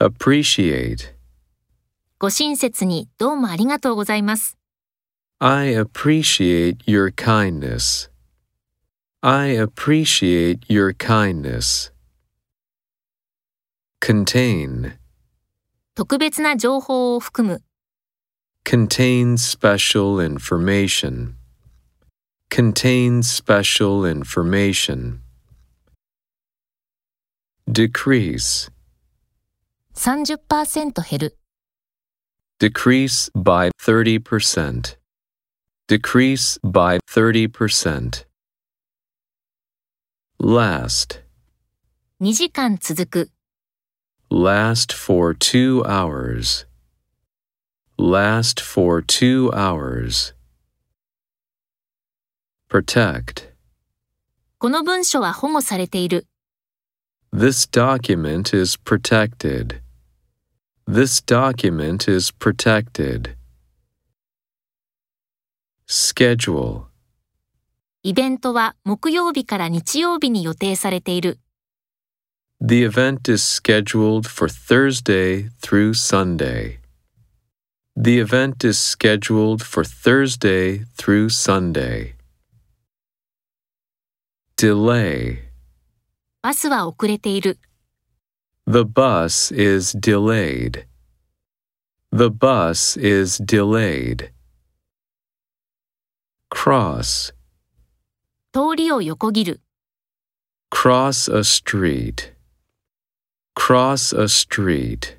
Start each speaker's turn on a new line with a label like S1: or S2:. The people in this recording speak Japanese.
S1: appreciate.
S2: ご親切にどうもありがとうございます。
S1: I appreciate your kindness. I appreciate your kindness. Contain.
S2: 特別な情報を含む。
S1: Contains special information. Contains special information. Decrease.
S2: 30%減る。
S1: Decrease by 30%. Decrease by 30%. Last.
S2: 2時間続く。
S1: Last for two hours. Last for two hours. Protect.
S2: この文書は保護されている。
S1: This document is protected. This document is protected. Schedule.
S2: イベントは木曜日から日曜日に予定されている。
S1: The event is scheduled for Thursday through Sunday. The event is scheduled for Thursday through Sunday. Delay.
S2: バスは遅れている。
S1: The bus is delayed. The bus is delayed. Cross.
S2: 通りを横切る。
S1: Cross a street. Cross a street.